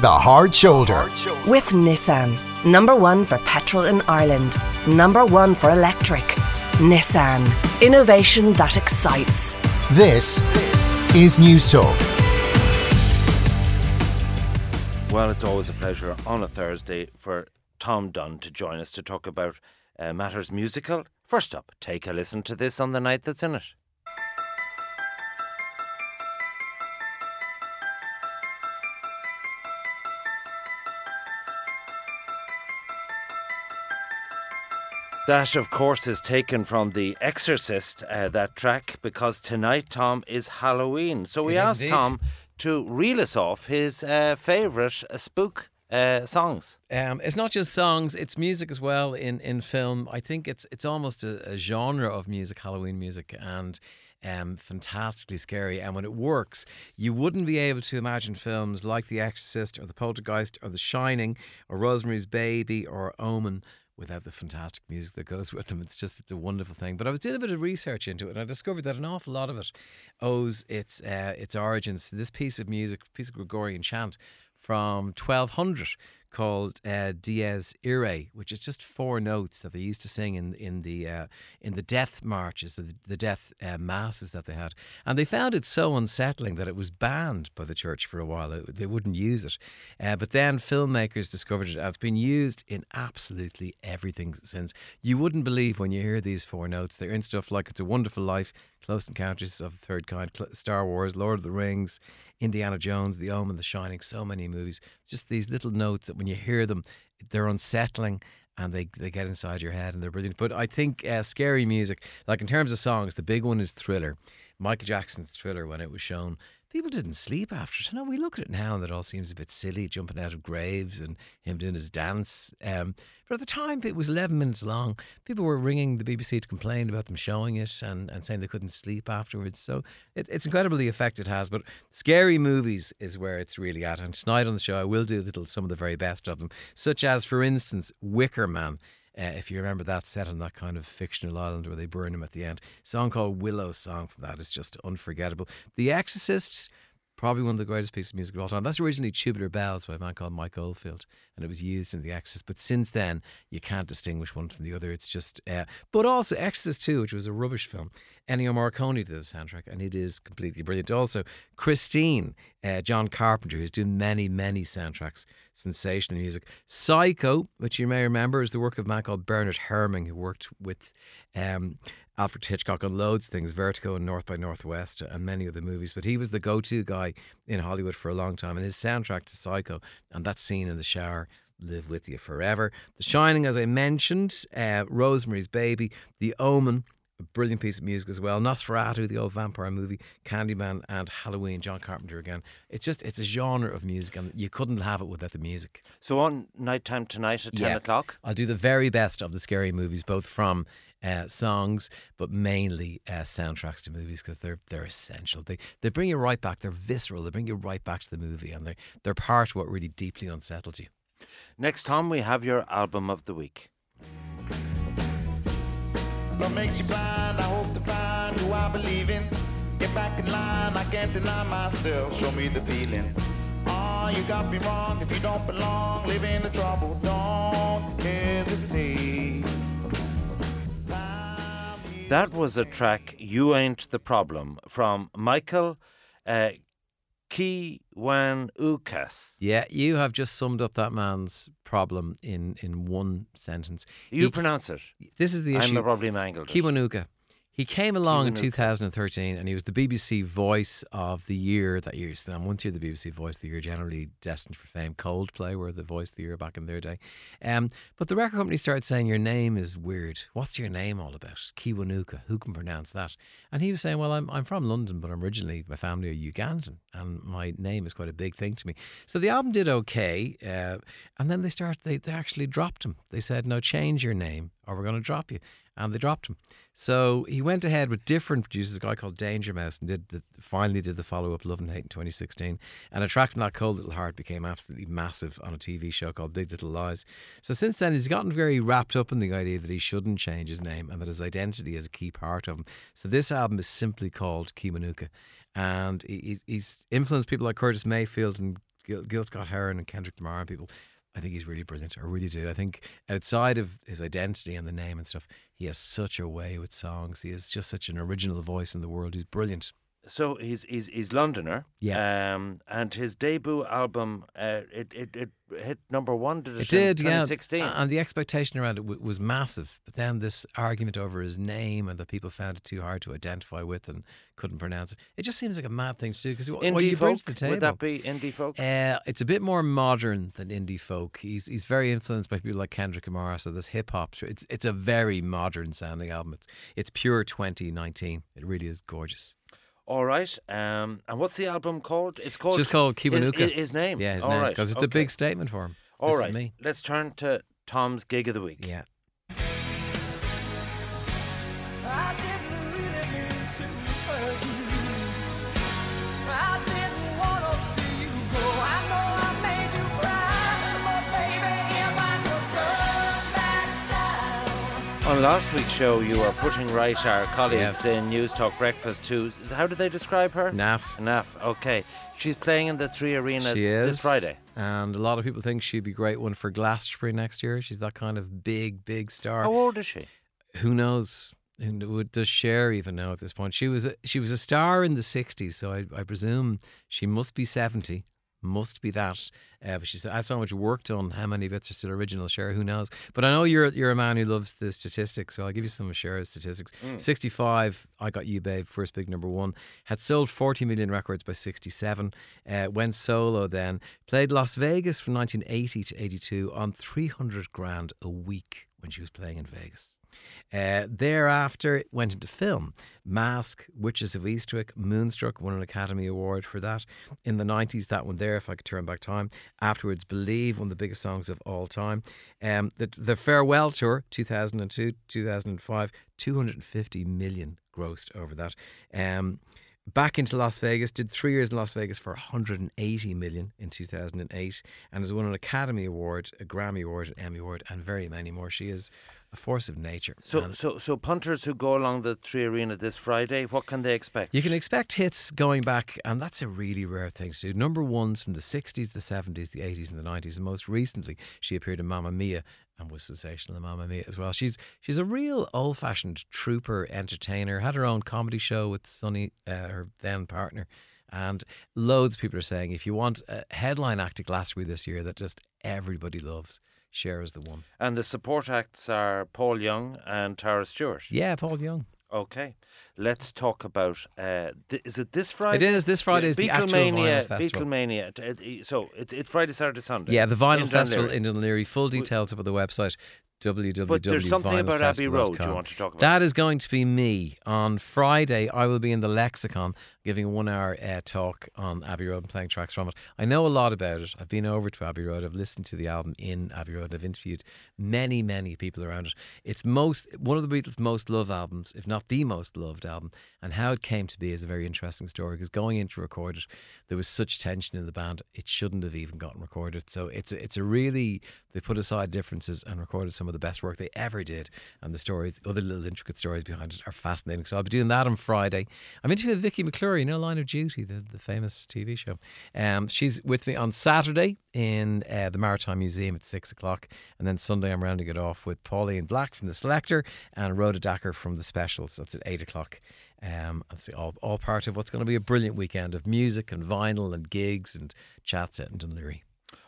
The Hard Shoulder. With Nissan. Number one for petrol in Ireland. Number one for electric. Nissan. Innovation that excites. This is News Talk. Well, it's always a pleasure on a Thursday for Tom Dunn to join us to talk about uh, matters musical. First up, take a listen to this on the night that's in it. That, of course, is taken from The Exorcist, uh, that track, because tonight, Tom, is Halloween. So we asked indeed. Tom to reel us off his uh, favourite uh, spook uh, songs. Um, it's not just songs; it's music as well. In in film, I think it's it's almost a, a genre of music, Halloween music, and um, fantastically scary. And when it works, you wouldn't be able to imagine films like The Exorcist or The Poltergeist or The Shining or Rosemary's Baby or Omen without the fantastic music that goes with them. It's just it's a wonderful thing. But I was doing a bit of research into it, and I discovered that an awful lot of it owes its uh, its origins to this piece of music, piece of Gregorian chant from 1200 called uh, Dies Irae, which is just four notes that they used to sing in in the uh, in the death marches, the, the death uh, masses that they had, and they found it so unsettling that it was banned by the church for a while. It- They wouldn't use it, uh, but then filmmakers discovered it. It's been used in absolutely everything since. You wouldn't believe when you hear these four notes. They're in stuff like "It's a Wonderful Life," "Close Encounters of the Third Kind," Star Wars, "Lord of the Rings." Indiana Jones, The Omen, The Shining, so many movies. Just these little notes that when you hear them, they're unsettling and they, they get inside your head and they're brilliant. But I think uh, scary music, like in terms of songs, the big one is Thriller. Michael Jackson's Thriller, when it was shown, people didn't sleep after it. I know we look at it now and it all seems a bit silly, jumping out of graves and him doing his dance. Um, but at the time, it was 11 minutes long. People were ringing the BBC to complain about them showing it and, and saying they couldn't sleep afterwards. So it, it's incredible the effect it has. But scary movies is where it's really at. And tonight on the show, I will do a little some of the very best of them, such as, for instance, Wicker Man. Uh, if you remember that set on that kind of fictional island where they burn him at the end, song called Willow song from that is just unforgettable. The Exorcist, probably one of the greatest pieces of music of all time. That's originally Tubular Bells by a man called Mike Oldfield, and it was used in The Exorcist. But since then, you can't distinguish one from the other. It's just, uh, but also Exorcist 2, which was a rubbish film. Ennio Morricone did the soundtrack, and it is completely brilliant. Also, Christine, uh, John Carpenter, who's doing many, many soundtracks, sensational music. Psycho, which you may remember, is the work of a man called Bernard Herrmann, who worked with um, Alfred Hitchcock on loads things, Vertigo and North by Northwest, and many other movies. But he was the go-to guy in Hollywood for a long time, and his soundtrack to Psycho and that scene in the shower live with you forever. The Shining, as I mentioned, uh, Rosemary's Baby, The Omen. A brilliant piece of music as well. Nosferatu, the old vampire movie, Candyman, and Halloween. John Carpenter again. It's just it's a genre of music, and you couldn't have it without the music. So on nighttime tonight at 10 o'clock? I'll do the very best of the scary movies, both from uh, songs, but mainly uh, soundtracks to movies because they're they're essential. They they bring you right back. They're visceral. They bring you right back to the movie, and they're they're part of what really deeply unsettles you. Next, time we have your album of the week. What makes you blind? I hope to find who I believe in. Get back in line, I can't deny myself. Show me the feeling. Ah, you got me wrong. If you don't belong, live in the trouble. Don't hesitate. That was a track, You Ain't the Problem, from Michael uh, Kiwanukas. Yeah, you have just summed up that man's problem in in one sentence. You He- pronounce it. This is the issue. I'm probably mangled. Kiwanuka. He came along in 2013 and he was the BBC Voice of the Year that year. So once you're the BBC Voice of the Year, generally destined for fame. Coldplay were the Voice of the Year back in their day. Um, but the record company started saying, Your name is weird. What's your name all about? Kiwanuka. Who can pronounce that? And he was saying, Well, I'm, I'm from London, but I'm originally, my family are Ugandan and my name is quite a big thing to me. So the album did okay. Uh, and then they started, they, they actually dropped him. They said, No, change your name or we're going to drop you. And they dropped him. So he went ahead with different producers, a guy called Danger Mouse, and did the, finally did the follow up Love and Hate in 2016. And a track from that Cold Little Heart became absolutely massive on a TV show called Big Little Lies. So since then, he's gotten very wrapped up in the idea that he shouldn't change his name and that his identity is a key part of him. So this album is simply called Kiwanuka. And he- he's- influenced people like Curtis Mayfield and Gil, Gil Scott Heron and Kendrick Lamar and people. I think he's really brilliant. I really do. I think outside of his identity and the name and stuff, he has such a way with songs. He has just such an original voice in the world. He's brilliant. So he's he's he's Londoner. Yeah. Um, and his debut album, uh, it, it it hit number one. Did it? It did, in yeah. 2016. And the expectation around it w- was massive. But then this argument over his name and that people found it too hard to identify with and couldn't pronounce it. It just seems like a mad thing to do because what indie you bring folk. to the table. Would that be indie folk? Uh, it's a bit more modern than indie folk. He's he's very influenced by people like Kendrick Lamar. So this hip hop. It's it's a very modern sounding album. It's, it's pure 2019. It really is gorgeous. All right. Um, and what's the album called? It's called. It's just called Kiwanuka. His, his name. Yeah, his All name right, because it's a big statement for him. All This right. Let's turn to Tom's gig of the week. Yeah. On last week's show, you were putting right our colleagues Yes. in News Talk Breakfast to. How did they describe her? Naf. Naf. Okay. She's playing in the Three Arena She is this Friday. and a lot of people think she'd be a great one for Glastonbury next year. She's that kind of big, big star. How old is she? Who knows? Who would- Does Cher even know at this point? She was a, she was a star in the '60s, so I, I presume she must be 70. Must be that. Uh, but she's had so much work done. How many bits are still original? Cher, who knows? But I know you're you're a man who loves the statistics, so I'll give you some of Cher's statistics. 65, I got you, babe, first big number one. Had sold 40 million records by 67. Uh, went solo then. Played Las Vegas from 1980 to 82 on 300 grand a week when she was playing in Vegas. Uh, thereafter, it went into film. Mask, Witches of Eastwick, Moonstruck won an Academy Award for that. In the 90s, that one there, if I could turn back time. Afterwards, Believe, one of the biggest songs of all time. Um, the, the Farewell Tour, 2002 2005, 250 million grossed over that. Um, back into Las Vegas, did three years in Las Vegas for 180 million in 2008, and has won an Academy Award, a Grammy Award, an Emmy Award, and very many more. She is a force of nature. So, And so, so punters who go along the Three Arena this Friday, what can they expect? you can expect hits going back, and that's a really rare thing to do. Number ones from the 60s, the 70s, the 80s, and the 90s, and most recently, she appeared in Mamma Mia and was sensational in Mamma Mia as well. She's she's a real old fashioned trooper entertainer. Had her own comedy show with Sonny, uh, her then partner. And loads of people are saying if you want a headline act at Glastonbury this year that just everybody loves, Cher is the one. And the support acts are Paul Young and Tara Stewart. Yeah, Paul Young. Okay, let's talk about. Uh, th- is it this Friday? It is. This Friday is the actual vinyl festival. Beatlemania. So it's it's Friday, Saturday, Sunday. Yeah, the Vinyl in Festival Dún Laoghaire. in Dún Laoghaire. Full details up on the website www. But there's something about Abbey Road you want to talk about. That is going to be me. On Friday, I will be in the Lexicon giving a one hour uh, talk on Abbey Road and playing tracks from it. I know a lot about it. I've been over to Abbey Road. I've listened to the album in Abbey Road. I've interviewed many, many people around it. It's most one of the Beatles' most loved albums, if not the most loved album. And how it came to be is a very interesting story because going in to record it, there was such tension in the band. It shouldn't have even gotten recorded. So it's it's a really they put aside differences and recorded some of the best work they ever did. And the stories, other little intricate stories behind it, are fascinating. So I'll be doing that on Friday. I'm interviewing Vicky McClure, you know, Line of Duty, the, the famous TV show. Um, she's with me on Saturday in uh, the Maritime Museum at six o'clock, and then Sunday I'm rounding it off with Pauline Black from the Selecter and Rhoda Dakar from the Specials. That's at eight o'clock. Um, that's all, all part of what's going to be a brilliant weekend of music and vinyl and gigs and chats in Dún Laoghaire.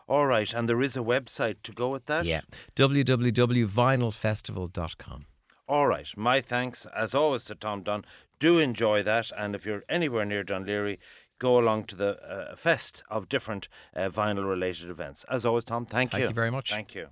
All right, and there is a website to go with that. Yeah. www.vinylfestival.com. All right. My thanks, as always, to Tom Dunn. Do enjoy that. And if you're anywhere near Dún Laoghaire, go along to the uh, fest of different uh, vinyl related events. As always, Tom, thank, Thank you. Thank you very much. Thank you.